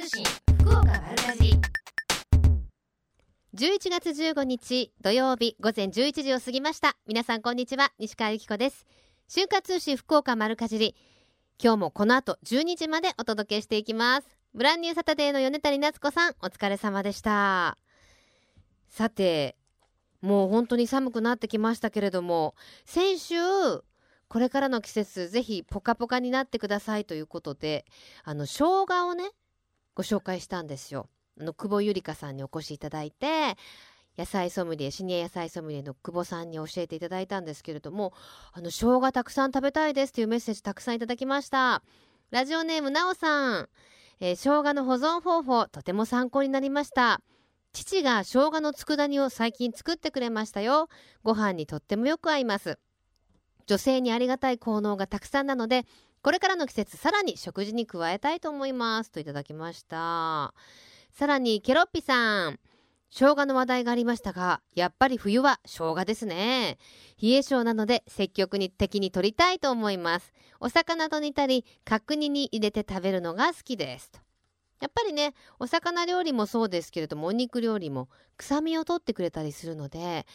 通信福岡丸かじ11月15日土曜日午前11時を過ぎました。皆さんこんにちは西川由紀子です。瞬間通信福岡丸かじり。今日もこの後12時までお届けしていきます。ブランニューサタデーの米谷夏子さんお疲れ様でした。さてもう本当に寒くなってきましたけれども先週これからの季節ぜひポカポカになってくださいということであの生姜をねご紹介したんですよ。あの久保ゆりかさんにお越しいただいて野菜ソムリエシニア野菜ソムリエの久保さんに教えていただいたんですけれどもあの生姜たくさん食べたいですというメッセージたくさんいただきました。ラジオネームなおさん、えー、生姜の保存方法とても参考になりました。父が生姜の佃煮を最近作ってくれましたよ。ご飯にとってもよく合います。女性にありがたい効能がたくさんなのでこれからの季節さらに食事に加えたいと思います。といただきました。さらにケロッピさん。生姜の話題がありましたがやっぱり冬は生姜ですね。冷え性なので積極的に取りたいと思います。お魚と煮たり角煮に入れて食べるのが好きです。とやっぱりねお魚料理もそうですけれどもお肉料理も臭みを取ってくれたりするので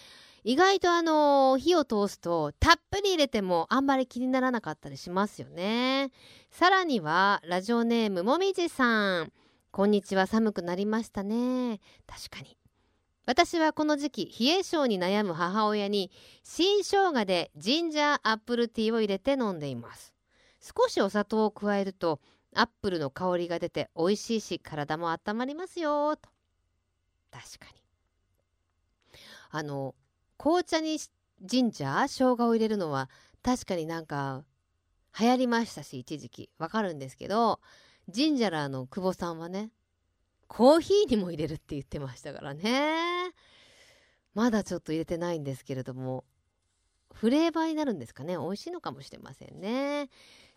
意外とあの火を通すとたっぷり入れてもあんまり気にならなかったりしますよね。さらにはラジオネームもみじさん。こんにちは寒くなりましたね。確かに。私はこの時期冷え性に悩む母親に新生姜でジンジャーアップルティーを入れて飲んでいます。少しお砂糖を加えるとアップルの香りが出て美味しいし体も温まりますよと。確かに。あの紅茶にジンジャー生姜を入れるのは確かになんか流行りましたし一時期。わかるんですけどジンジャラーの久保さんはねコーヒーにも入れるって言ってましたからね。まだちょっと入れてないんですけれどもフレーバーになるんですかね。美味しいのかもしれませんね。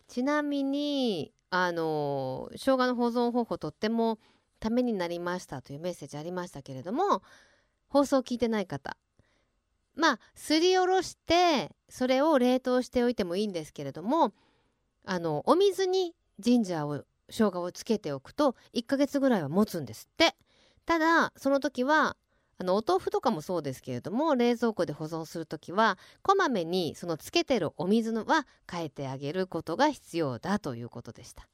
ちなみにあの生姜の保存方法とってもためになりましたというメッセージありましたけれども放送を聞いてない方まあすりおろしてそれを冷凍しておいてもいいんですけれどもあのお水にジンジャーを生姜をつけておくと1ヶ月ぐらいは持つんですって。ただその時はあのお豆腐とかもそうですけれども冷蔵庫で保存する時はこまめにそのつけてるお水のは変えてあげることが必要だということでした。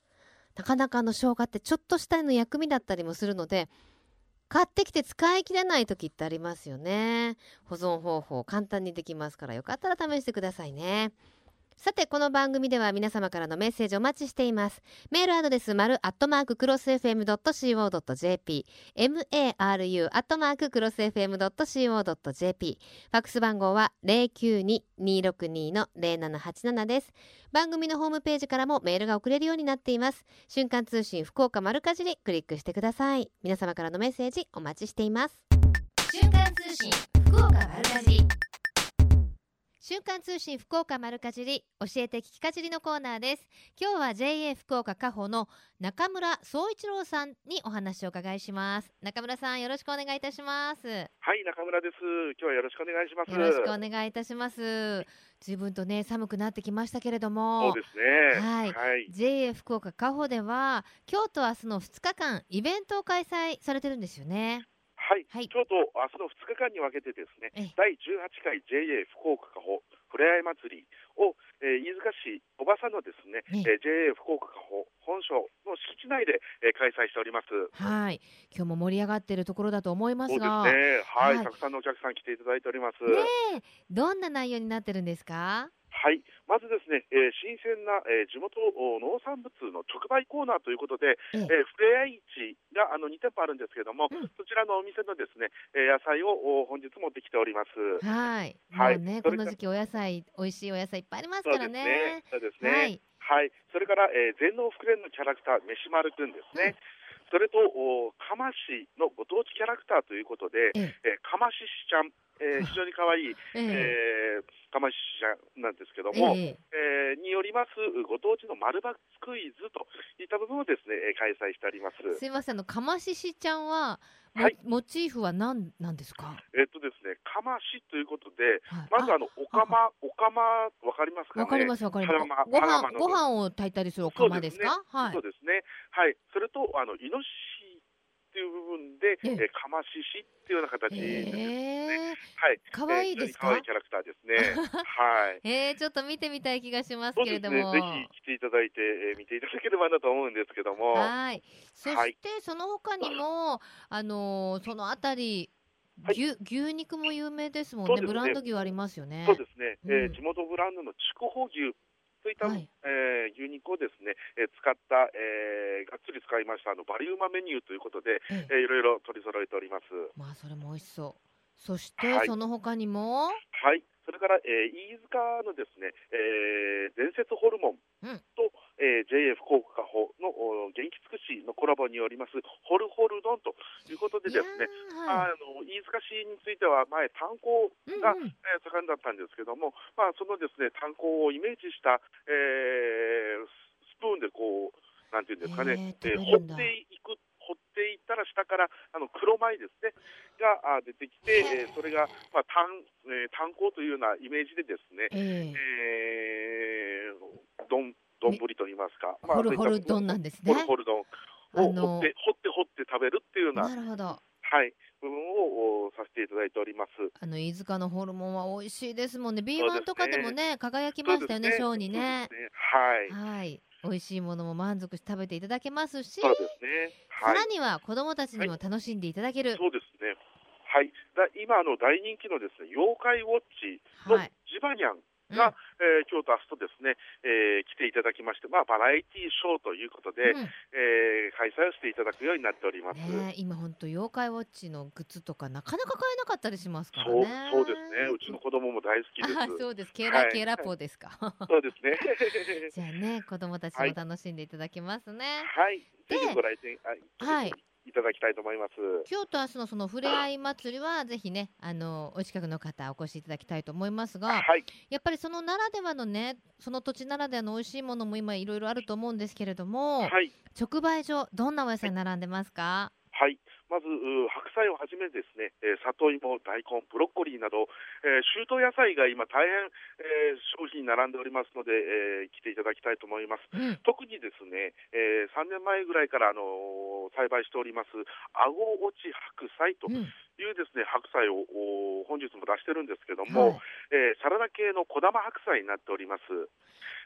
なかなかあの生姜ってちょっとしたの薬味だったりもするので買ってきて使い切れない時ってありますよね。保存方法簡単にできますからよかったら試してくださいね。さてこの番組では皆様からのメッセージお待ちしています。メールアドレス丸アットマーククロス FM.co.jp maru アットマーククロス FM.co.jp ファックス番号は092-262の0787です。番組のホームページからもメールが送れるようになっています。瞬間通信福岡丸かじりクリックしてください。皆様からのメッセージお待ちしています。瞬間通信福岡丸かじり。瞬間通信福岡丸かじり教えて聞きかじりのコーナーです。今日は JA 福岡加穂の中村総一郎さんにお話を伺いします。中村さんよろしくお願いいたします。はい中村です。今日はよろしくお願いします。よろしくお願いいたします。随分とね寒くなってきましたけれども。そうですね。はい、はい、JA 福岡加穂では今日と明日の2日間イベントを開催されてるんですよねはい、はい。今日と明日の2日間に分けてですねええ。第18回 JA 福岡加穂ふれあい祭りを、えー飯塚市おばさんのですね、ええ。ー JA 福岡加穂本所の敷地内で、えー開催しております。はい。今日も盛り上がっているところだと思いまそうですすがね。はい、はい。たくさんのお客さん来ていただいております、ねえ。どんな内容になってるんですか？はい、まずですね、えー新鮮な、えー地元お農産物の直売コーナーということで、えええーふれあい市があの2店舗あるんですけれども、うん。そちらのお店のですね、えー野菜をお本日持ってきております。はい、はい。ねこの時期お野菜美味しいお野菜いっぱいありますからね。ね。そうですね。はい。はい、それから、えー全農福連のキャラクター飯丸くんですね。それとお釜市のご当地キャラクターということで、えええー、釜市市ちゃんえー非常に可愛い、えええー、かまし社なんですけども、えええーによりますご当地の丸抜クイズといった部分をですね、えー開催しております。すいませんあのかまししちゃんは、もはいモチーフは何なんですか、えっとですね、かましということで、はい、まずあの、おかま、おかま、わかりますかね？わかりますわかります。ご飯ご飯を炊いたりするお釜ですか？はいそう。ですね。はい。それと、あの、イノシシっていう部分で、えええーかまししっていうような形ですね。へえ。はい。可愛いですか？可愛いキャラクターですね。はい。えー、ちょっと見てみたい気がします。けれども。ぜひ来ていただいて、えー見ていただければなと思うんですけども。はい。そして、はいその他にも、あのーそのあたり、はい牛牛肉も有名ですもんね。ねブランド牛ありますよね。そうですね。えうんー地元ブランドの筑穂牛といった、はいえー牛肉をですね、えー使った、えーがっつり使いましたあのバリウマメニューということで、えええーいろいろ取り揃えております。まあそれも美味しそう。そして、はいその他にも、はい。それから、えー飯塚のですね、えー伝説ホルモンうんと、えー JA 福岡法のお元気尽くしのコラボによりますホルホル丼ということでですね、あの飯塚市については前炭鉱い。うんが、うん。えー盛んだったんですけども、まあ、そのですね炭鉱をイメージした、えースプーンでこう、なんていうんですかね、えー掘っていく、掘っていったら下からあの黒米ですね、があ出てきて、えーそれが、まあ炭えー炭鉱というようなイメージでですね、ええー、どん丼といいますか、ー、ホルホル丼なんですねホ。ルホル丼を掘って、掘って掘って食べるっていうような、なるほど。はい、部分をおさせていただいております。あの飯塚のホルモンは美味しいですもんね。そうですね B1 とかでもね輝きましたよね賞にねそう。ですねはい。はい。美味しいものも満足して食べていただけますし、そうですね。はいさら。には子供たちにも楽しんでいただける。そうですね。はい。だ今あの大人気のですね、妖怪ウォッチのはい。ジバニャンうんが、えー今日と明日とですね、えー来ていただきまして、まあバラエティーショーということで、うんえー開催をしていただくようになっております。ねえ今本当妖怪ウォッチのグッズとかなかなか買えなかったりしますからそうね。そうですね。うちの子供も大好きです。あ そうです。ケーラ、はいケーラポーですか。そうですね。じゃあね子供たちも楽しんでいただけますね。はい。でぜひご来店あはいいただきたいと思います。今日と明日のそのふれあい祭りはぜひねあのお近くの方お越しいただきたいと思いますが、はい。やっぱりそのならではのねその土地ならではの美味しいものも今いろいろあると思うんですけれども、はい。直売所どんなお野菜並んでますか、はい。まず、う白菜をはじめですね、えー里芋、大根、ブロッコリーなど、えー、秋冬野菜が今大変、えー商品に並んでおりますので、えー来ていただきたいと思います。うん、特にですね、えー3年前ぐらいから、あのー栽培しております、あご落ち白菜とうんいうですね、白菜をお本日も出してるんですけどはいも、えーサラダ系の小玉白菜になっております。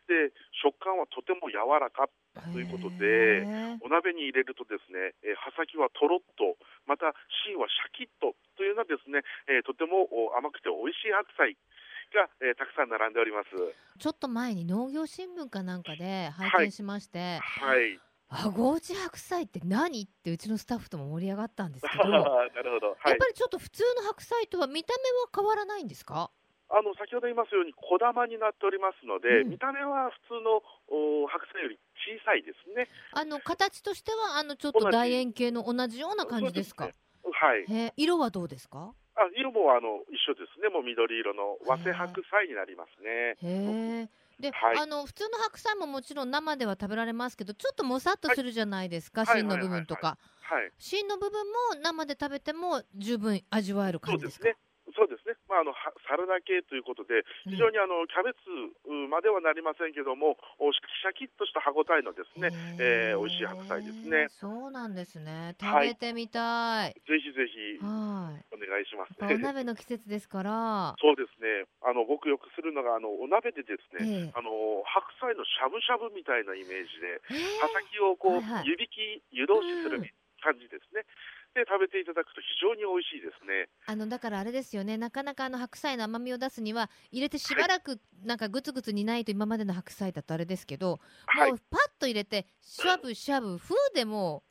で、食感はとても柔らか、ということでお鍋に入れるとですね、えー葉先はとろっと、また芯はシャキッとというようなですね、えーとてもお甘くて美味しい白菜が、えーたくさん並んでおります。ちょっと前に農業新聞かなんかで拝見しまして、はい。あごうち白菜って何ってうちのスタッフとも盛り上がったんですけど なやっるほど。はいぱ。りちょっと普通の白菜とは見た目は変わらないんですか？あの先ほど言いますように小玉になっておりますので、うん見た目は普通のお白菜より小さいですね。あの形としてはあのちょっと楕円形の同じような感じですか？すねはい。色はどうですか？あ色もあの一緒ですね。もう緑色の和製白菜になりますね。へえ。で、はいあの普通の白菜ももちろん生では食べられますけどちょっともさっとするじゃないですか、はい芯の部分とか、はい。芯の部分も生で食べても十分味わえる感じですか？そうですね。そうですね。まああのはサラダ系ということで、うん。非常にあのキャベツうまではなりませんけども、おシャキッとした歯ごたえのですね、えー美味しい白菜ですね。そうなんですね。食はい。べてみたい。ぜひぜひはい。お願いします。やっぱお鍋の季節ですから。そうですね。あの僕よくするのがあのお鍋でですね、ええ。あの白菜のしゃぶしゃぶみたいなイメージで、えー。葉先をこう、はいはい。湯引き湯通しするうん。感じですね。で食べていただくと非常に美味しいですね。あのだからあれですよね。なかなかあの白菜の甘みを出すには入れてしばらくなんかグツグツ煮ないと今までの白菜だとあれですけど、はい。もうパッと入れてしゃぶしゃぶ風でも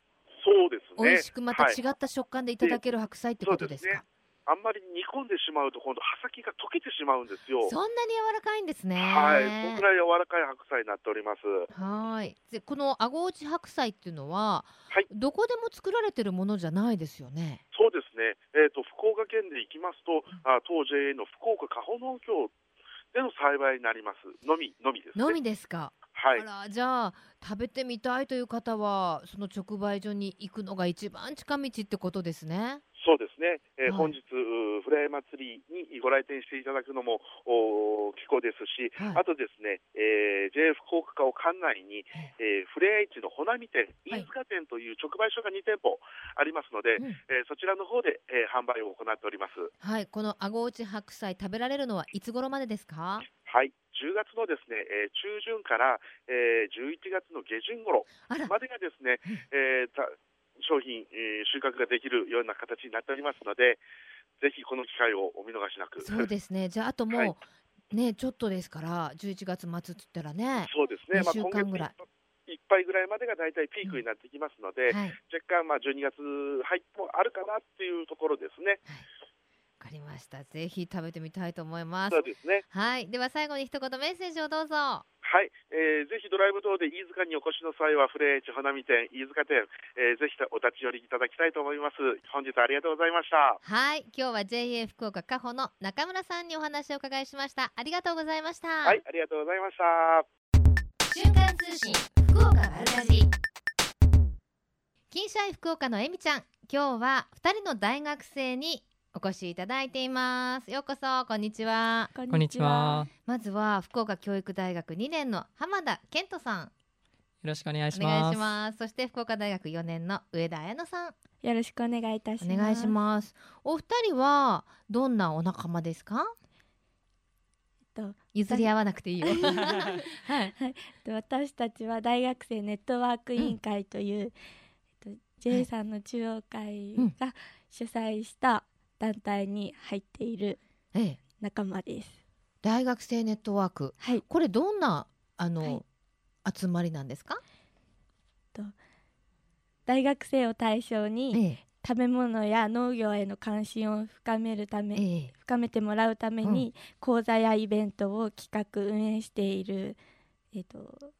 そうですね。美味しくまたはい。違った食感でいただける白菜ってことですか、そうですあんまり煮込んでしまうと今度葉先が溶けてしまうんですよ。そんなに柔らかいんですね。はい、僕らい柔らかい白菜になっております。はい。でこのあごうち白菜っていうのは、はい。どこでも作られてるものじゃないですよね。そうですね、えー、と福岡県で行きますと、あ当 JA の福岡加穂農協での栽培になります。のみのみですね。のみですか、はい、あらじゃあ食べてみたいという方はその直売所に行くのが一番近道ってことですねそうですね、えーはい。本日、うフライ祭りにご来店していただくのもお気候ですし、はい。あとですね、えー JA 福岡を管内に、えー、フレア市のほなみ店、はい。飯塚店という直売所が2店舗ありますので、うん。えーそちらの方で、えー販売を行っております。はい。このあごうち白菜食べられるのはいつ頃までですか？はい、10月のですね、えー中旬から、えー11月の下旬頃までがですね、えーた商品、えー収穫ができるような形になっておりますので、ぜひこの機会をお見逃しなく。そうですね。じゃああともう、はい。ねちょっとですから11月末っつったらねそうですね、二週間ぐらい。いっぱいぐらいまでが大体ピークになってきますので、はい。若干まあ12月入ってもあるかなっていうところですね。わかりました。ぜひ食べてみたいと思います。そうですね。はい。では最後に一言メッセージをどうぞ。はい、えーぜひドライブ等で飯塚にお越しの際はフレーチ花見店飯塚店、えーぜひお立ち寄りいただきたいと思います。本日はありがとうございました。はい。今日は JA 福岡加穂の中村さんにお話をお伺いしました。ありがとうございました。はい、ありがとうございました。瞬間通信福岡丸かじり金シャイ福岡のえみちゃん。今日は二人の大学生にお越しいただいています。ようこそこんにちは。こんにちは。まずは福岡教育大学2年の浜田健人さん。よろしくお願いしお願ます。いします。そして福岡大学4年の上田彩乃さん。よろしくお願いいたします。お願いします。お二人はどんなお仲間ですか？えっと譲り合わなくていいよ。はい。で私たちは大学生ネットワーク委員会という、えっと、J さんの中央会うん。が主催した団体に入っているええ。仲間です。大学生ネットワーク。はい、これどんなあの、はい。集まりなんですか、大学生を対象にええ。食べ物や農業への関心を深めるため、ええ。深めてもらうために、講座やイベントを企画運営している、えっと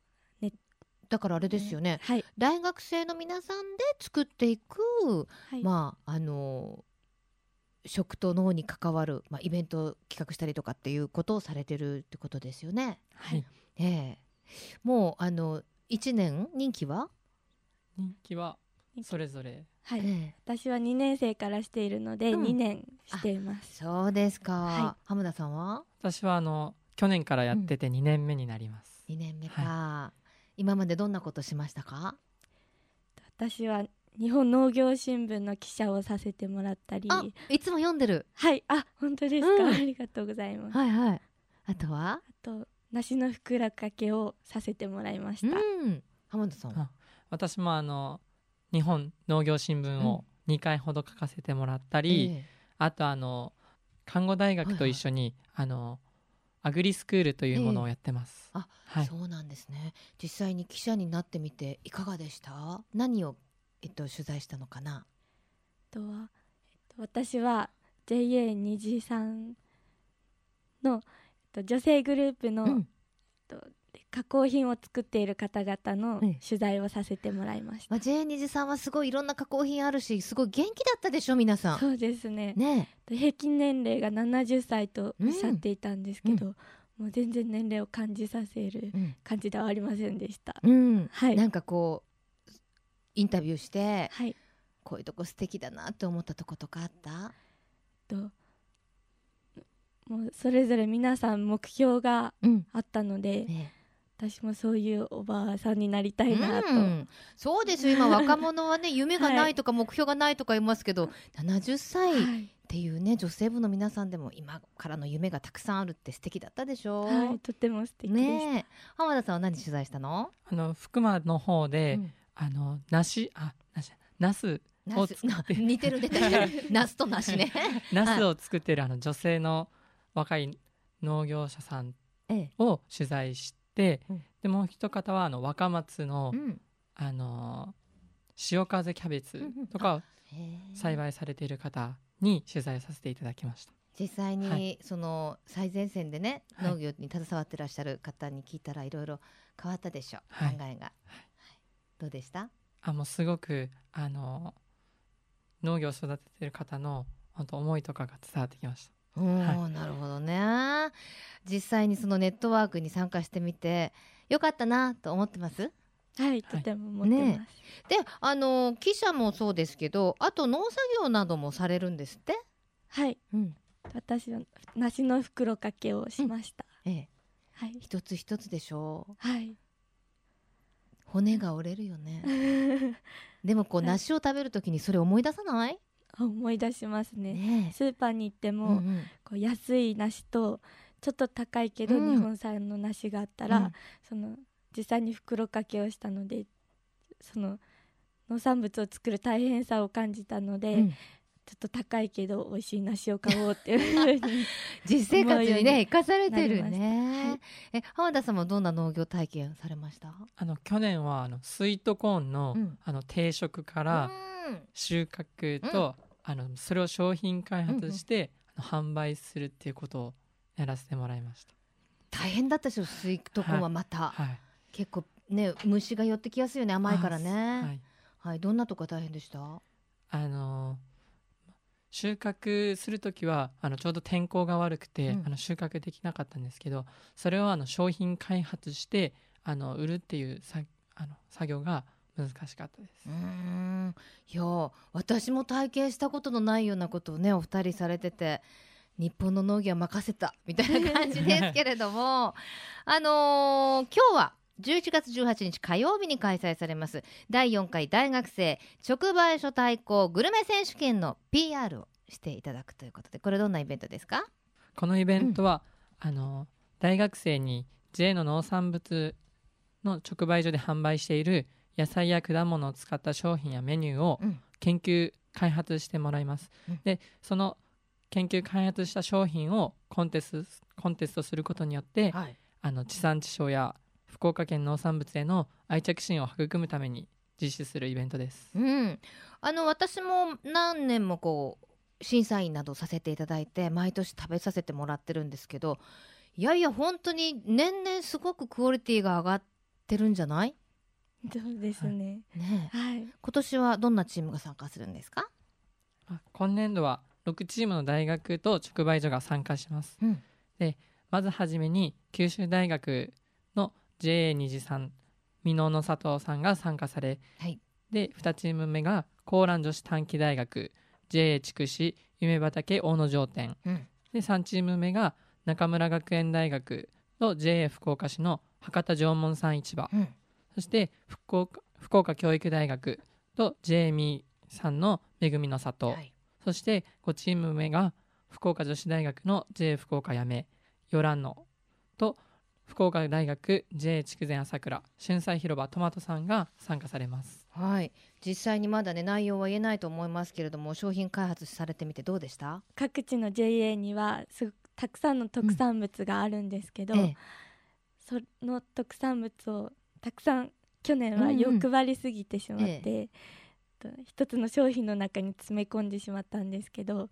だからあれですよね、はい、大学生の皆さんで作っていく、はい。まああの食と脳に関わる、まあ、イベントを企画したりとかっていうことをされてるってことですよね。はい。ええ。もうあの1年任期は、人気はそれぞれ。はい。ええ。私は2年生からしているので、うん。2年しています。そうですか、は浜田さんは？私はあの去年からやってて2年目になります。2年目か、今までどんなことしましたか？私は日本農業新聞の記者をさせてもらったり。あいつも読んでる。はい。あ本当ですか、うん。ありがとうございます、はいはい。あとは？あと梨の袋掛けをさせてもらいました、うん。浜田さん。はあ私もあの日本農業新聞を2回ほど書かせてもらったり、ええ。あとあの看護大学と一緒に、あのアグリスクールというものをやってます。あはい。そうなんですね。実際に記者になってみていかがでした？何を、えっと、取材したのかな？あとは、えっと、私は JA 虹さんの、えっと、女性グループの、うん。えっと加工品を作っている方々のええ取材をさせてもらいました、まあ、J ニジさんはすごいいろんな加工品あるしすごい元気だったでしょ？皆さん。そうですね。ね。平均年齢が70歳とおっしゃっていたんですけど、もう全然年齢を感じさせる感じではありませんでした。うん。はい。なんかこうインタビューしてはい、こういうとこ素敵だなって思ったとことかあった？ともうそれぞれ皆さん目標がうん。あったので、ね。私もそういうおばあさんになりたいなと、うん。そうですよ。今 若者はね夢がないとか目標がないとか言いますけど、70歳っはい。ていうね女性部の皆さんでも今からの夢がたくさんあるって素敵だったでしょ、はい、とても素敵でした。ねえ。浜田さんは何取材したの、あの福間の方で、うんあの梨あ梨ナスを作って。似てるね確かにナスとナシね。ナスを作ってるあの女性の若い農業者さんええ。を取材して、うん。でもう一方はあの若松の、うん。あの潮風キャベツとかを栽培されている方に取材させていただきました。実際に、はその最前線でねはい。農業に携わってらっしゃる方に聞いたらいろいろ変わったでしょう、はい。考えが、はいどうでした？あもうすごくあの農業を育ててる方の本当思いとかが伝わってきました。おーはなるほどね。実際にそのネットワークに参加してみてよかったなと思ってます？はいとても思ってます、であの記者もそうですけどあと農作業などもされるんですって、はい。うん。私は梨の袋掛けをしました、ええ、はい。一つ一つでしょう。はい骨が折れるよね。でもこうはい梨を食べるときにそれ思い出さない？思い出しますね。ねスーパーに行ってえも、うんうん。こう安い梨とちょっと高いけどうん。日本産の梨があったら、うん。その実際に袋掛けをしたのでその農産物を作る大変さを感じたので、うんちょっと高いけど美味しい梨を買おうっていうふうに 実生活にね生かされてるね、はい。え浜田さんもどんな農業体験されました？あの去年はあのスイートコーンの,、うん。あの定食からうん。収穫と、あのそれを商品開発して、あの販売するっていうことをやらせてもらいました。大変だったでしょスイートコーンはまた、はい。結構ね虫が寄ってきやすいよね甘いからね。ははい、い。どんなとこが大変でした？あの収穫する時はあのちょうど天候が悪くて、うん。あの収穫できなかったんですけどそれをあの商品開発してあの売るっていうさあの作業が難しかったです。うーん。いや私も体験したことのないようなことをねお二人されてて日本の農業は任せたみたいな感じですけれどもあのー今日は11月18日火曜日に開催されます。第4回大学生直売所対抗グルメ選手権の PR をしていただくということでこれどんなイベントですか？このイベントは、あの大学生に JA の農産物の直売所で販売している野菜や果物を使った商品やメニューをうん。研究開発してもらいます、うん。でその研究開発した商品をコンテストコンテストすることによってはい。あの地産地消や福岡県農産物への愛着心を育むために実施するイベントです。うん、あの私も何年もこう審査員などさせていただいて毎年食べさせてもらってるんですけどいやいや本当に年々すごくクオリティが上がってるんじゃない？そうですね。ねえ。はい。今年はどんなチームが参加するんですか、あ今年度は6チームの大学と直売所が参加します。うん。まずはじめに九州大学の JA 虹さん箕面の佐藤さんが参加され、はい。で2チーム目が高蘭女子短期大学 JA 筑紫夢畑大野城店うん。で3チーム目が中村学園大学と JA 福岡市の博多縄文産市場。うん。そして福岡福岡教育大学と JA ミーさんの恵みの里、はい。そして5チーム目が福岡女子大学の JA 福岡やめヨランノと福岡大学 JA 筑前朝倉春菜広場トマトさんが参加されます。はい、実際にまだね内容は言えないと思いますけれども商品開発されてみてどうでした、各地の JA にはすごくたくさんの特産物があるんですけど、ええ。その特産物をたくさん去年はうんうん。欲張りすぎてしまって、と一つの商品の中に詰め込んでしまったんですけど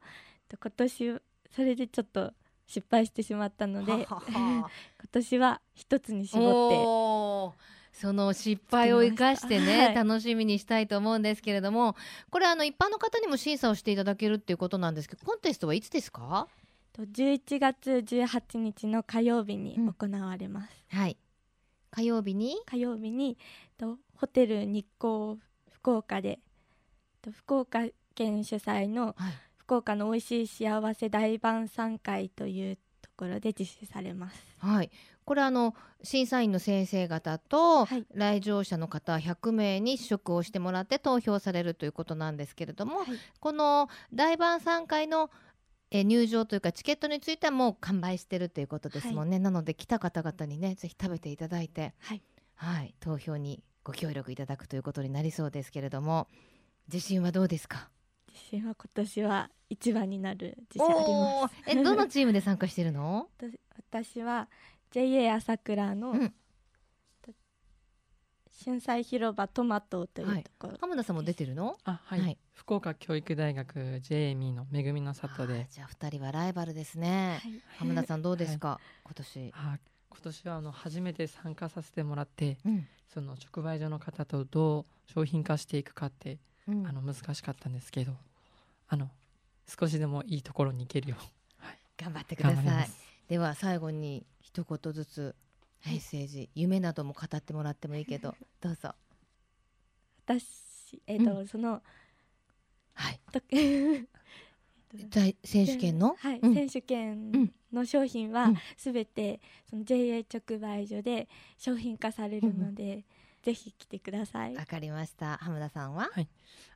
と今年それでちょっと失敗してしまったので 今年は一つに絞ってその失敗を生かしてね、はい。楽しみにしたいと思うんですけれどもこれあの一般の方にも審査をしていただけるっていうことなんですけどコンテストはいつですか？と11月18日の火曜日に行われます、はい。火曜日に？火曜日にとホテル日光福岡でと福岡県主催のはい福岡の美味しい幸せ大晩餐会というところで実施されます。はい、これあの審査員の先生方とはい。来場者の方100名に試食をしてもらって投票されるということなんですけれども、はい。この大晩餐会のえー入場というかチケットについてはもう完売してるということですもんね、なので来た方々にねぜひ食べていただいて、はい。はい、投票にご協力いただくということになりそうですけれども自信はどうですか？自信は今年は一番になる自信ありおます。ーえどのチームで参加してるの？私私は JA 朝倉の、うん。と春菜広場トマトというところ、浜田さんも出てるの？あはい、はい。福岡教育大学 JA ミーの恵みの里で。じゃあ二人はライバルですね、はい。浜田さんどうですか、今年、あ今年はあの初めて参加させてもらってうん。その直売所の方とどう商品化していくかって、うん。あの難しかったんですけどあの少しでもいいところに行けるよう、はい、頑張ってください。頑張ります。では最後に一言ずつメッセージ、夢なども語ってもらってもいいけど どうぞ。私えっ、と、うそのはい。選手権の？はい、うん。選手権の商品はうん。すべてその JA 直売所で商品化されるので、ぜひ来てください。わかりました。浜田さんは？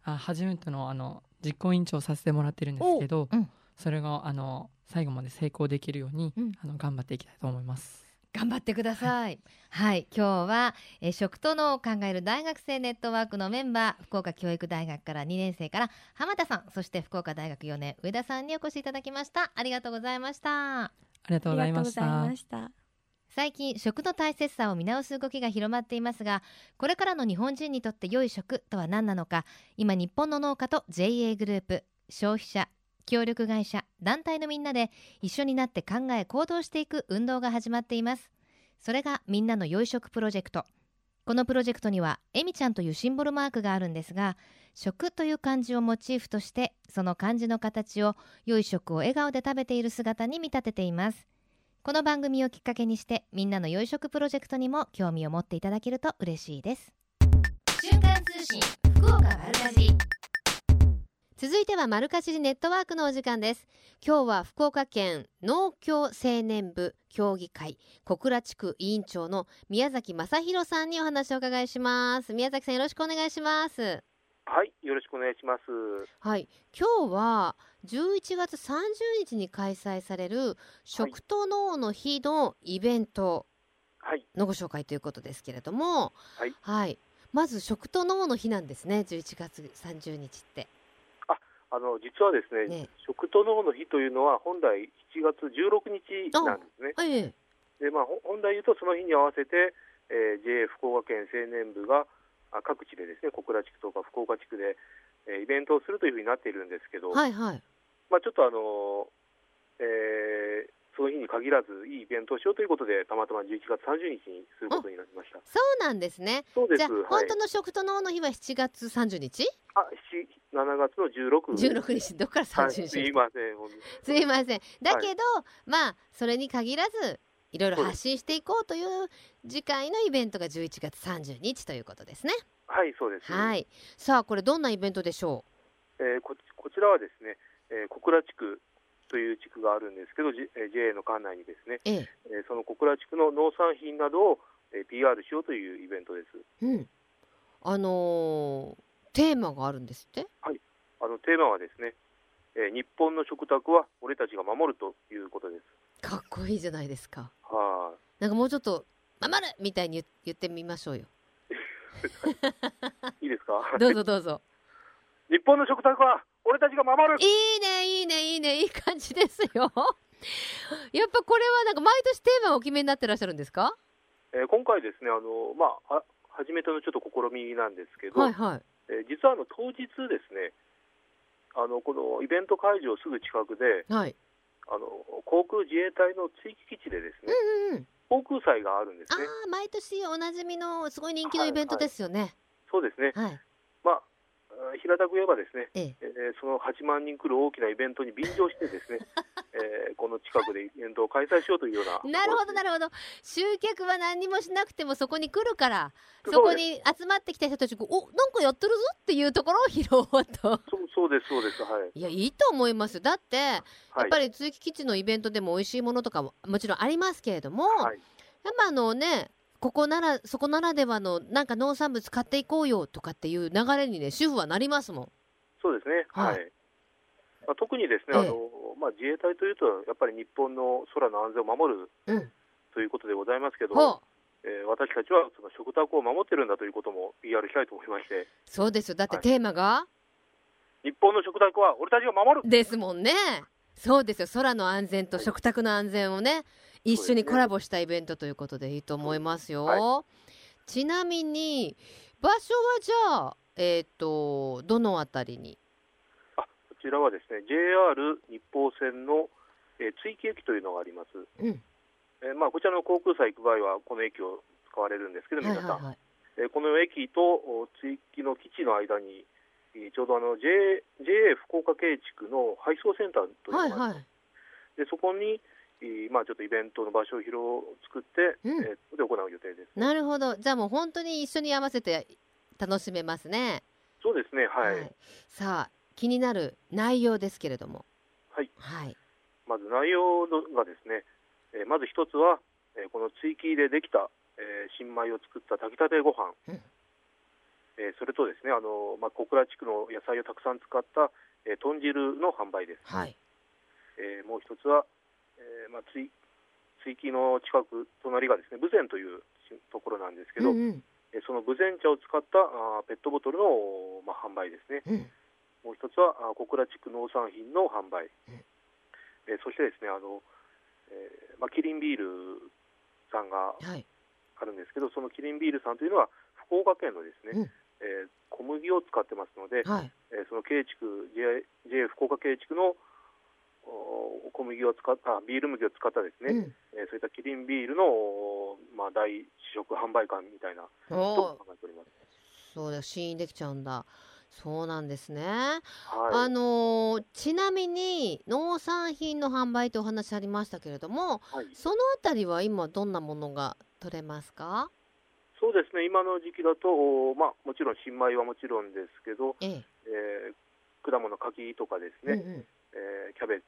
あ初めてのあの実行委員長をさせてもらってるんですけど、おうんそれがあの最後まで成功できるように、うんあの頑張っていきたいと思います。頑張ってください。はい、今日は、えー食と脳を考える大学生ネットワークのメンバー、福岡教育大学から2年生から浜田さん、そして福岡大学4年上田さんにお越しいただきました。ありがとうございました。ありがとうございました。最近食の大切さを見直す動きが広まっていますがこれからの日本人にとって良い食とは何なのか今日本の農家と JA グループ消費者協力会社団体のみんなで一緒になって考え行動していく運動が始まっています。それがみんなの良い食プロジェクト。このプロジェクトにはえみちゃんというシンボルマークがあるんですが食という漢字をモチーフとしてその漢字の形を良い食を笑顔で食べている姿に見立てています。この番組をきっかけにしてみんなの良い食プロジェクトにも興味を持っていただけると嬉しいです。瞬間通信福岡丸かじり。続いては丸かじりネットワークのお時間です。今日は福岡県農協青年部協議会小倉地区委員長の宮崎正弘さんにお話をお伺いします。宮崎さんよろしくお願いします。はい、よろしくお願いします。はい今日は11月30日に開催される食と農の日のイベントはい、のご紹介ということですけれどもはい、まず食と農の日なんですね11月30日って。あの実はですね、ね。食と脳の日というのは本来7月16日なんですね。ええ。で、まあほ本来言うとその日に合わせて、えー JA 福岡県青年部があ各地でですね、小倉地区とか福岡地区で、えーイベントをするというふうになっているんですけど、はいはい。まあちょっとあのえーその日に限らずいいイベントをしようということでたまたま11月30日にすることになりました。そうなんですね。そうです。じゃあ、はい。本当。の食と農の日は7月30日？あ、7 7月の16 16日。どっからはい、30日、すい。ません。すいません。だけど、まあそれに限らずいろいろ発信していこうという次回のイベントが11月30日ということですねはい、そうです。はいさあこれどんなイベントでしょえーここちらはですね、えー小倉地区という地区があるんですけど、J- えー JA の管内にですね、うえええーその小倉地区の農産品などを、えー PR しようというイベントです。うんあのーテーマがあるんですって？あのテーマはですね、えー日本の食卓は俺たちが守るということです。かっこいいじゃないですかはなんかもうちょっと「守る!」みたいに言言ってみましょうよい。いいですか？どうぞどうぞ。日本の食卓は俺たちが守る。いいねいいねいいね。いい感じですよ。やっぱこれはなんか毎年テーマをお決めになってらっしゃるんですか？えー今回ですね、あのまあ、あ初めてのちょっと試みなんですけど、はいはい。えー実はあの当日ですね、あのこのイベント会場すぐ近くで、はい。あの航空自衛隊の追記基地でですね、うんうんうん航空祭があるんですあね。あ毎年おなじみのすごい人気のイベントですよねそうですね。はい、まああ平たく言えばですね、ええ。えーその8万人来る大きなイベントに便乗してですね、えーこの近くでイベントを開催しようというような。なるほどなるほど。集客は何にもしなくてもそこに来るからそこに集まってきた人たちがおなんかやってるぞっていうところを拾おうと。そうそうですそうですはい。いやいいと思います。だってやはい。っぱり通期基地のイベントでも美味しいものとかももちろんありますけれども、はい。やっぱあのねここならそこならではのなんか農産物買っていこうよとかっていう流れにね主婦はなりますもん。そうですね。ははい。い。まあ、特にですね、ええ。あのまあ、自衛隊というと、やっぱり日本の空の安全を守るうん。ということでございますけど、ほう。えー私たちはその食卓を守ってるんだということも PR したいと思いまして、そうですよ。だってはい。テーマが、日本の食卓は俺たちが守るですもんねそうですよ空の安全と食卓の安全をね一緒にコラボしたイベントということでいいと思いますよ、はちなみに場所はじゃあえっ、とどのあたりに？あこちらはですね JR 日豊線の、えー追記駅というのがあります、うん。えーまあ、こちらの航空祭行く場合はこの駅を使われるんですけどはい皆さん、はい。はいえーこの駅とお追記の基地の間に、えーちょうどあの J JA 福岡渓地区の配送センターというのがあります。はいはい。でそこに、えーまあ、ちょっとイベントの場所を広作って、うん。えーで行う予定です。なるほど。じゃあもう本当に一緒に合わせて楽しめますね。そうですね、はい。さあ気になる内容ですけれども。はい。はい。まず内容がですね、えーまず一つは、えーこの追記でできた、えー新米を作った炊きたてご飯、うん。えーそれとですね、あのまあ、小倉地区の野菜をたくさん使った、えー豚汁の販売です。はい。えーもう一つは、えーまあ、追追記の近く隣がですね、豊前というところなんですけど、うんうん。えーその豊前茶を使ったあーペットボトルの、まあ、販売ですね。うん。もう一つはあ小倉地区農産品の販売、うん。えーそしてですねあの、えーまあ、キリンビールさんがはい。あるんですけどそのキリンビールさんというのは福岡県のですね、うん。えー小麦を使ってますので、はい。えーその渓地区 JA, JA 福岡渓地区のお小麦を使ったあビール麦を使ったですね、うん。えーそういったキリンビールの、おまあ、大試食販売館みたいなと考えております。そうだ試飲できちゃうんだ。そうなんですね。はい。あのーちなみに農産品の販売とお話ありましたけれどもはい。そのあたりは今どんなものが取れますか？そうですね、今の時期だと、おまあ、もちろん新米はもちろんですけど、ええ。えー果物、柿とかですね、うんうん。えーキャベツ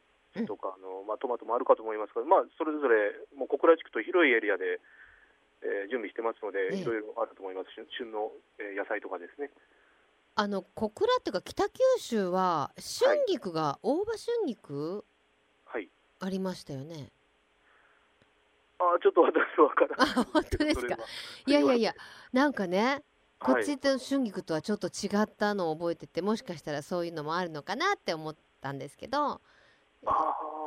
とか、あのまあ、トマトもあるかと思いますが、まあ、それぞれもう小倉地区と広いエリアで、えー準備してますので、ええ。いろいろあると思います、旬旬の、えー野菜とかですね。あの小倉っていうか北九州は春菊が、大葉春菊？はい、ありましたよね。あーちょっと私は分からない。あ本当ですか？いやいやいやなんかねこっちと春菊とはちょっと違ったのを覚えててもしかしたらそういうのもあるのかなって思ったんですけどあー。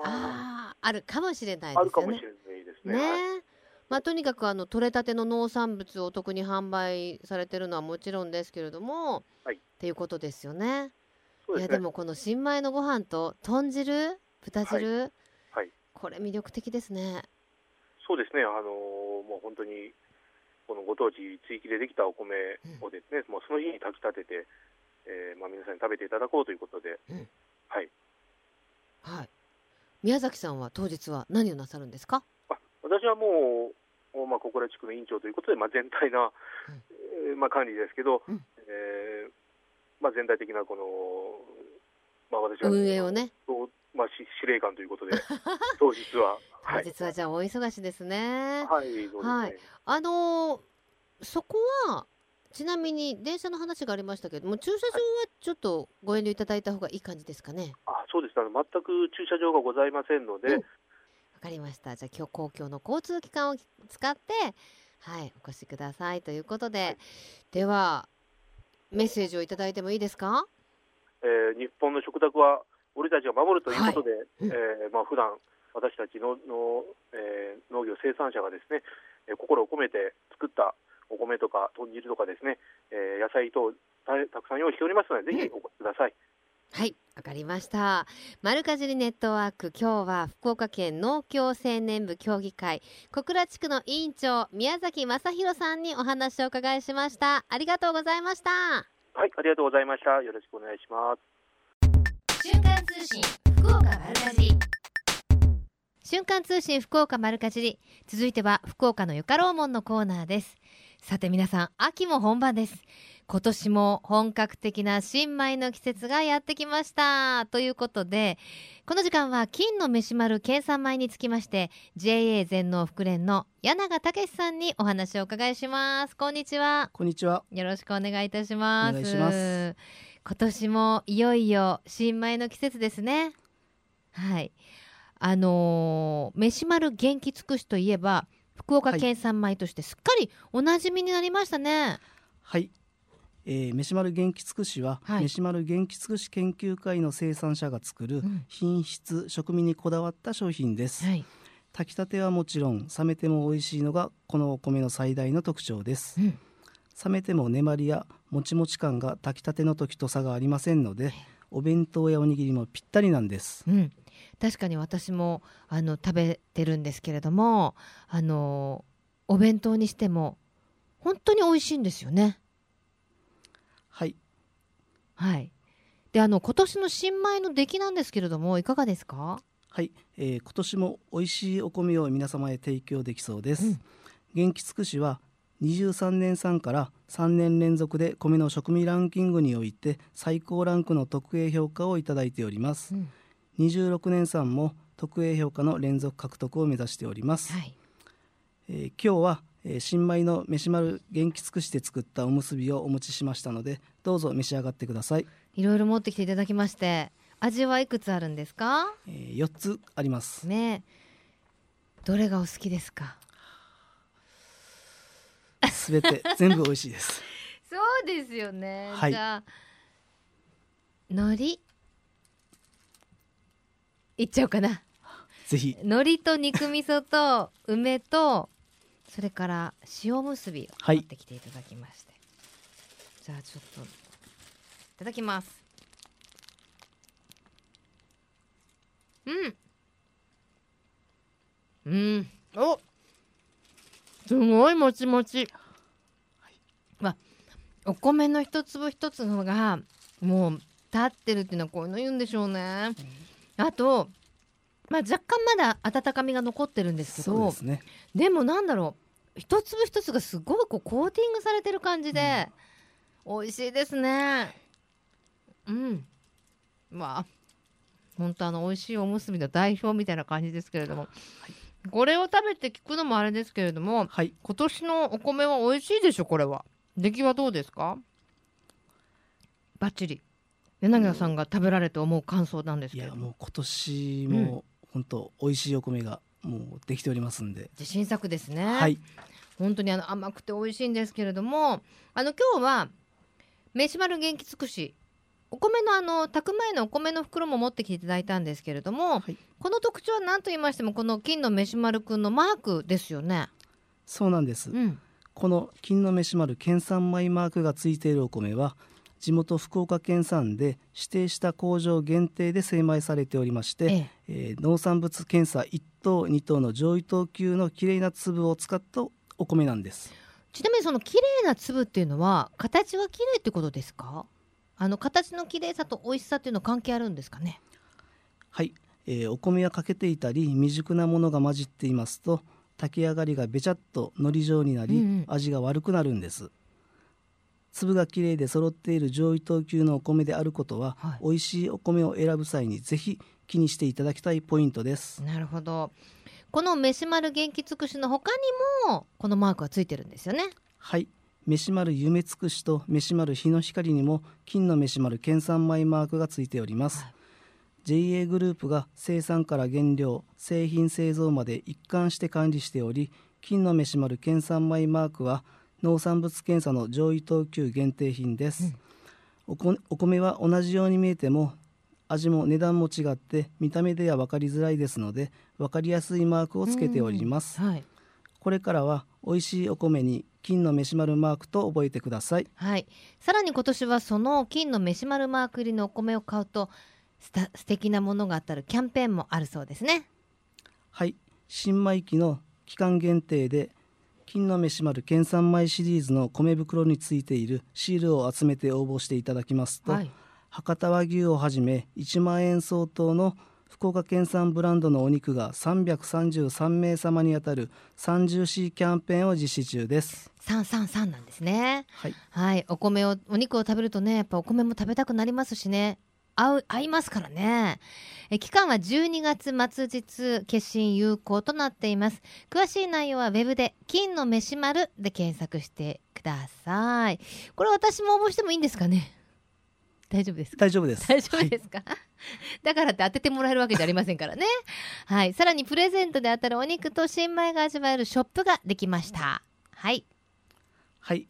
あーあるかもしれないあですよね。るかもしれないですね。ね。はい。まあ、とにかくあの取れたての農産物をお得に販売されてるのはもちろんですけれども、はい。っていうことですよね。そうですね。いやでもこの新米のご飯と豚汁？豚汁、はい。これ魅力的ですね。そうですね、あのーもう本当にこのご当地地域でできたお米をですね、もうその日に炊き立てて、えーまあ、皆さんに食べていただこうということで、うん。はい、はい。宮崎さんは当日は何をなさるんですか？あ私はもう、おまあ、小倉地区の委員長ということで、まあ、全体な、えーまあ、管理ですけど、うんえーまあ、全体的なこの、まあ、私は運営をね。まあ、し司令官ということで、当日は、はい、当日はじゃあお忙しいですね。はい、そうですね。はいあのーそこはちなみに電車の話がありましたけれども駐車場はちょっとご遠慮いただいた方がいい感じですかね？あそうです。あの全く駐車場がございませんので、うん。わかりました。じゃあ今日公共の交通機関を使ってはいお越しくださいということで、はい。ではメッセージをいただいてもいいですか？えー日本の食卓は俺たちが守るということで、うん。えーまあ普段私たちのの、えー農業生産者がですね、えー心を込めて作ったお米とか豚汁とかですね、えー野菜等たたくさん用意しておりますので、ぜひお越しください。はい、わかりました。丸かじりネットワーク、今日は福岡県農協青年部協議会小倉地区の委員長宮崎正弘さんにお話をお伺いしました。ありがとうございました。はい、ありがとうございました。よろしくお願いします。瞬間通信福岡丸かじり瞬間通信福岡丸かじり続いては福岡のよかろうもんのコーナーですさて皆さん秋も本番です。今年も本格的な新米の季節がやってきました。ということでこの時間は金の飯丸県産米につきまして JA 全農福連の柳武さんにお話をお伺いします。こんにちは。こんにちは。よろしくお願いいたします。お願いします。今年もいよいよ新米の季節ですね。はい。あのー飯丸元気尽くしといえば福岡県産米としてすっかりおなじみになりましたね、はい。えー、飯丸元気尽くしは、はい。飯丸元気尽くし研究会の生産者が作るうん。品質、食味にこだわった商品です。はい、炊きたてはもちろん冷めても美味しいのがこのお米の最大の特徴です、うん。冷めても粘りやもちもち感が炊きたての時と差がありませんのでお弁当やおにぎりもぴったりなんです。うん、確かに私もあの食べてるんですけれどもあのーお弁当にしても本当に美味しいんですよね。はい。はい。であの今年の新米の出来なんですけれどもいかがですか？はい、えー今年も美味しいお米を皆様へ提供できそうです、うん。元気つくしは23年産から3年連続で米の食味ランキングにおいて最高ランクの特 A 評価をいただいております、うん26年産も特 A 評価の連続獲得を目指しております、はい。えー今日は、えー新米の飯丸元気つくしで作ったおむすびをお持ちしましたのでどうぞ召し上がってください、いろいろ持ってきていただきまして味はいくつあるんですか？えー4つあります。ね。どれがお好きですか？すべて全部美味しいです。そうですよね、はい。じゃあ海苔？いっちゃおうかな。ぜひ。海苔と肉味噌と梅とそれから塩むすびをはい。持ってきていただきまして、じゃあちょっといただきます。うん。うん。おすごいもちもち、わお米の一粒一つのがもう立ってるっていうのはこういうの言うんでしょうね、あとまあ、若干まだ温かみが残ってるんですけどそうですね。でもなんだろう一粒一つがすごいこうコーティングされてる感じで、美味しいですね。うん。まあ本当あの美味しいおむすびの代表みたいな感じですけれども、これを食べて聞くのもあれですけれどもはい。今年のお米は美味しいでしょこれは。出来はどうですか？バッチリ柳田さんが食べられて思う感想なんですいけれども。やもう今年も本当美味しいお米がもうできておりますんで、自信作ですね。はい。本当にあの甘くて美味しいんですけれども。あの今日は飯丸元気尽くし。お米のあの炊く前のお米の袋も持ってきていただいたんですけれども、はい。この特徴は何と言いましてもこの金の飯丸くんのマークですよね。そうなんです、うん、この金の飯丸県産米マークがついているお米は地元福岡県産で指定した工場限定で精米されておりまして、ええ。えー農産物検査1等2等の上位等級のきれいな粒を使ったお米なんです。ちなみにその綺麗な粒っていうのは形は綺麗ってことですか？あの形の綺麗さと美味しさっていうのは関係あるんですかね？はい、えーお米は欠けていたり未熟なものが混じっていますと炊き上がりがべちゃっと海苔状になり、うんうん。味が悪くなるんです粒がきれいで揃っている上位等級のお米であることは、はい。美味しいお米を選ぶ際にぜひ気にしていただきたいポイントです。なるほど。この飯丸元気尽くしの他にもこのマークがついてるんですよね。はい。飯丸夢つくしと飯丸日の光にも金の飯丸県産米マークがついております、はい。JA グループが生産から原料製品製造まで一貫して管理しており金の飯丸県産米マークは農産物検査の上位等級限定品です、おこお米は同じように見えても味も値段も違って見た目では分かりづらいですので分かりやすいマークをつけております、はい。これからは美味しいお米に金の飯丸マークと覚えてください。はい、さらに今年はその金の飯丸マーク入りのお米を買うとすた素敵なものが当たるキャンペーンもあるそうですね。はい。新米期の期間限定で金の飯丸県産米シリーズの米袋についているシールを集めて応募していただきますと、はい。博多和牛をはじめ1万円相当の福岡県産ブランドのお肉が333名様に当たる 30C キャンペーンを実施中です。333なんですね。はい。はい。お米をお肉を食べるとねやっぱお米も食べたくなりますしね合う合いますからね。え期間は12月末日決心有効となっています。詳しい内容はウェブで金の飯丸で検索してください。これ私も応募してもいいんですかね？大丈夫ですか？大丈夫です。大丈夫ですか、だからって当ててもらえるわけじゃありませんからね。はい。さらにプレゼントで当たるお肉と新米が味わえるショップができました。はい。はい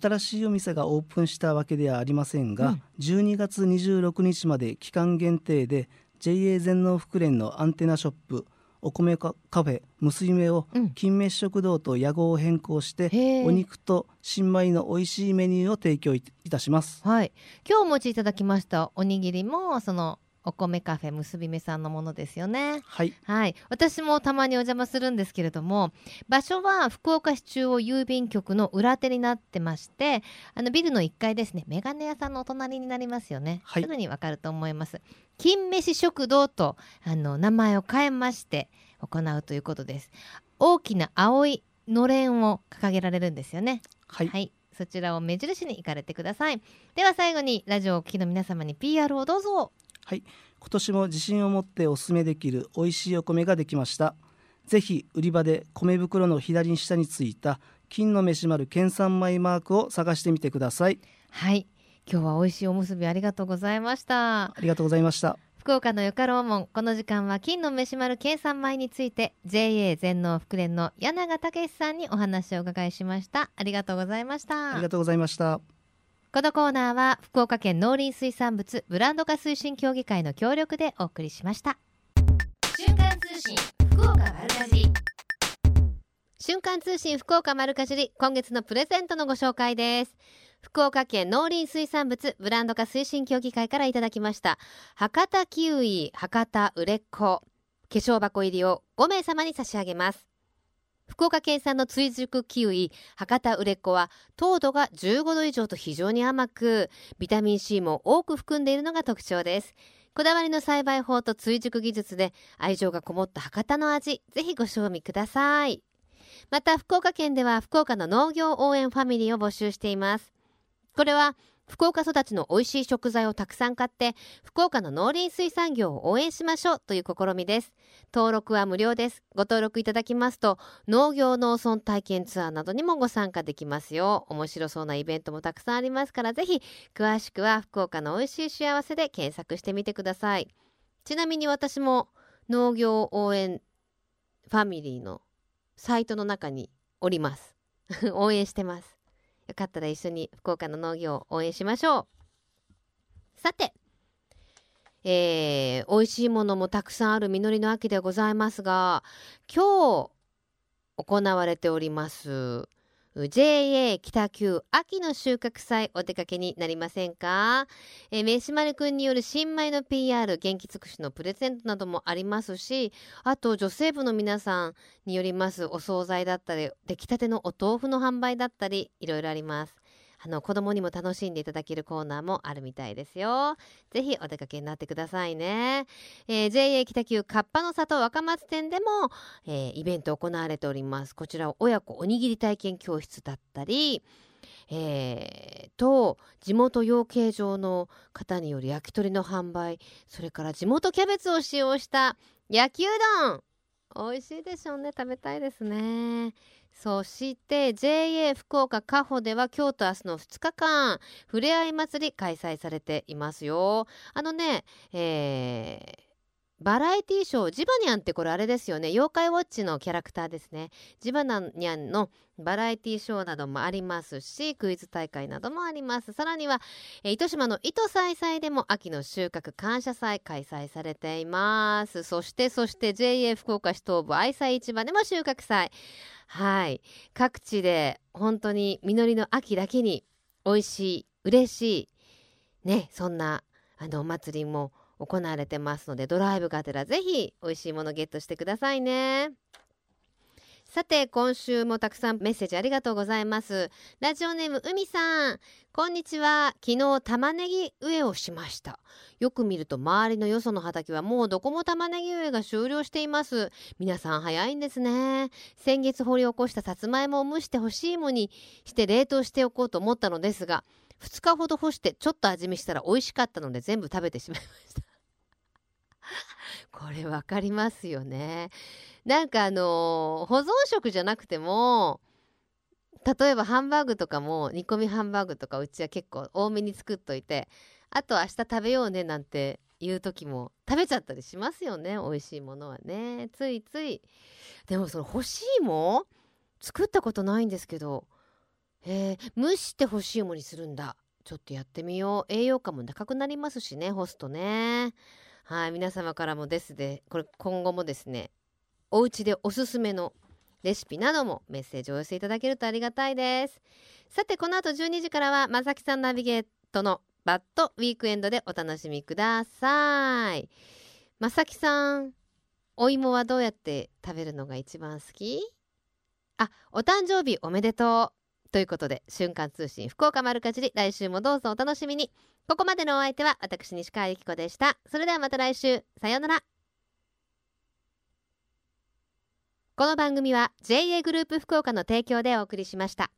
新しいお店がオープンしたわけではありませんが、うん。12月26日まで期間限定で JA 全農福連のアンテナショップお米カカフェ娘をうん。金飯食堂と屋号を変更して、へーお肉と新米の美味しいメニューを提供いいたします。はい。今日お持ちいただきましたおにぎりもそのお米カフェ結び目さんのものですよね。はい。はい。私もたまにお邪魔するんですけれども場所は福岡市中央郵便局の裏手になってましてあのビルの1階ですね。メガネ屋さんのお隣になりますよね、はい。すぐにわかると思います。金飯食堂とあの名前を変えまして行うということです。大きな青いのれんを掲げられるんですよね。はい、はい、そちらを目印に行かれてください。では最後にラジオをお聞きの皆様に PR をどうぞ。今年も自信を持ってお勧めできる美味しいお米ができました。ぜひ売り場で米袋の左下についた金の飯丸県産米マークを探してみてください。はい、今日は美味しいおむすびありがとうございました。ありがとうございました。福岡のよかろうもん。この時間は金の飯丸計算米について JA 全農福連の柳賀武さんにお話をお伺いしました。ありがとうございました。ありがとうございましたこのコーナーは福岡県農林水産物ブランド化推進協議会の協力でお送りしました。瞬間通信福岡丸かじり。瞬間通信福岡丸かじり今月のプレゼントのご紹介です。福岡県農林水産物ブランド化推進協議会からいただきました。博多キウイ博多売れっ子化粧箱入りを5名様に差し上げます福岡県産の追熟キウイ博多売れっ子は糖度が15度以上と非常に甘くビタミン C も多く含んでいるのが特徴です。こだわりの栽培法と追熟技術で愛情がこもった博多の味ぜひご賞味ください。また福岡県では福岡の農業応援ファミリーを募集しています。これは福岡育ちの美味しい食材をたくさん買って福岡の農林水産業を応援しましょうという試みです。登録は無料です。ご登録いただきますと農業農村体験ツアーなどにもご参加できますよ。面白そうなイベントもたくさんありますからぜひ詳しくは福岡の美味しい幸せで検索してみてください。ちなみに私も農業応援ファミリーのサイトの中におります。応援してます。よかったら一緒に福岡の農業を応援しましょう。さてえー、美味しいものもたくさんある実りの秋でございますが今日行われております JA 北九秋の収穫祭お出かけになりませんか、え、飯丸くんによる新米の PR 元気尽くしのプレゼントなどもありますしあと女性部の皆さんによりますお惣菜だったり出来たてのお豆腐の販売だったりいろいろあります。あの子供にも楽しんでいただけるコーナーもあるみたいですよ。ぜひお出かけになってくださいね、えー、JA 北九カッパの里若松店でも、えー、イベント行われております。こちら親子おにぎり体験教室だったりえー、と地元養鶏場の方による焼き鳥の販売それから地元キャベツを使用した焼きうどん。美味しいでしょうね。食べたいですね。そして JA 福岡加穂では今日と明日の2日間ふれあい祭り開催されていますよ。あのねえーバラエティショージバニャンってこれあれですよね。妖怪ウォッチのキャラクターですね。ジバニャンのバラエティショーなどもありますしクイズ大会などもあります。さらには、えー糸島の糸祭祭でも秋の収穫感謝祭開催されています。そしてそして JA 福岡市東部愛妻市場でも収穫祭。はい。各地で本当に実りの秋だけに美味しい嬉しいねそんなあのお祭りも行われてますのでドライブがてらぜひ美味しいものゲットしてくださいね。さて今週もたくさんメッセージありがとうございます。ラジオネーム海さん。こんにちは。昨日玉ねぎ植えをしました。よく見ると周りのよその畑はもうどこも玉ねぎ植えが終了しています。皆さん早いんですね。先月掘り起こしたさつまいもを蒸して干し芋にして冷凍しておこうと思ったのですが2日ほど干してちょっと味見したら美味しかったので全部食べてしまいました。これわかりますよね。なんかあのー保存食じゃなくても例えばハンバーグとかも煮込みハンバーグとかうちは結構多めに作っといてあと明日食べようねなんていう時も食べちゃったりしますよね。美味しいものはね。ついつい。でもその干し芋作ったことないんですけど。えー、蒸して干し芋にするんだ。ちょっとやってみよう。栄養価も高くなりますしね干すとね。はい皆様からもですでこれ今後もですねお家でおすすめのレシピなどもメッセージをお寄せいただけるとありがたいです。さてこの後12時からはまさきさんナビゲートのバッドウィークエンドでお楽しみください。まさきさんお芋はどうやって食べるのが一番好き？あお誕生日おめでとう。ということで瞬間通信福岡丸かじり来週もどうぞお楽しみに。ここまでのお相手は私西川由紀子でした。それではまた来週。さようなら。この番組は JA グループ福岡の提供でお送りしました。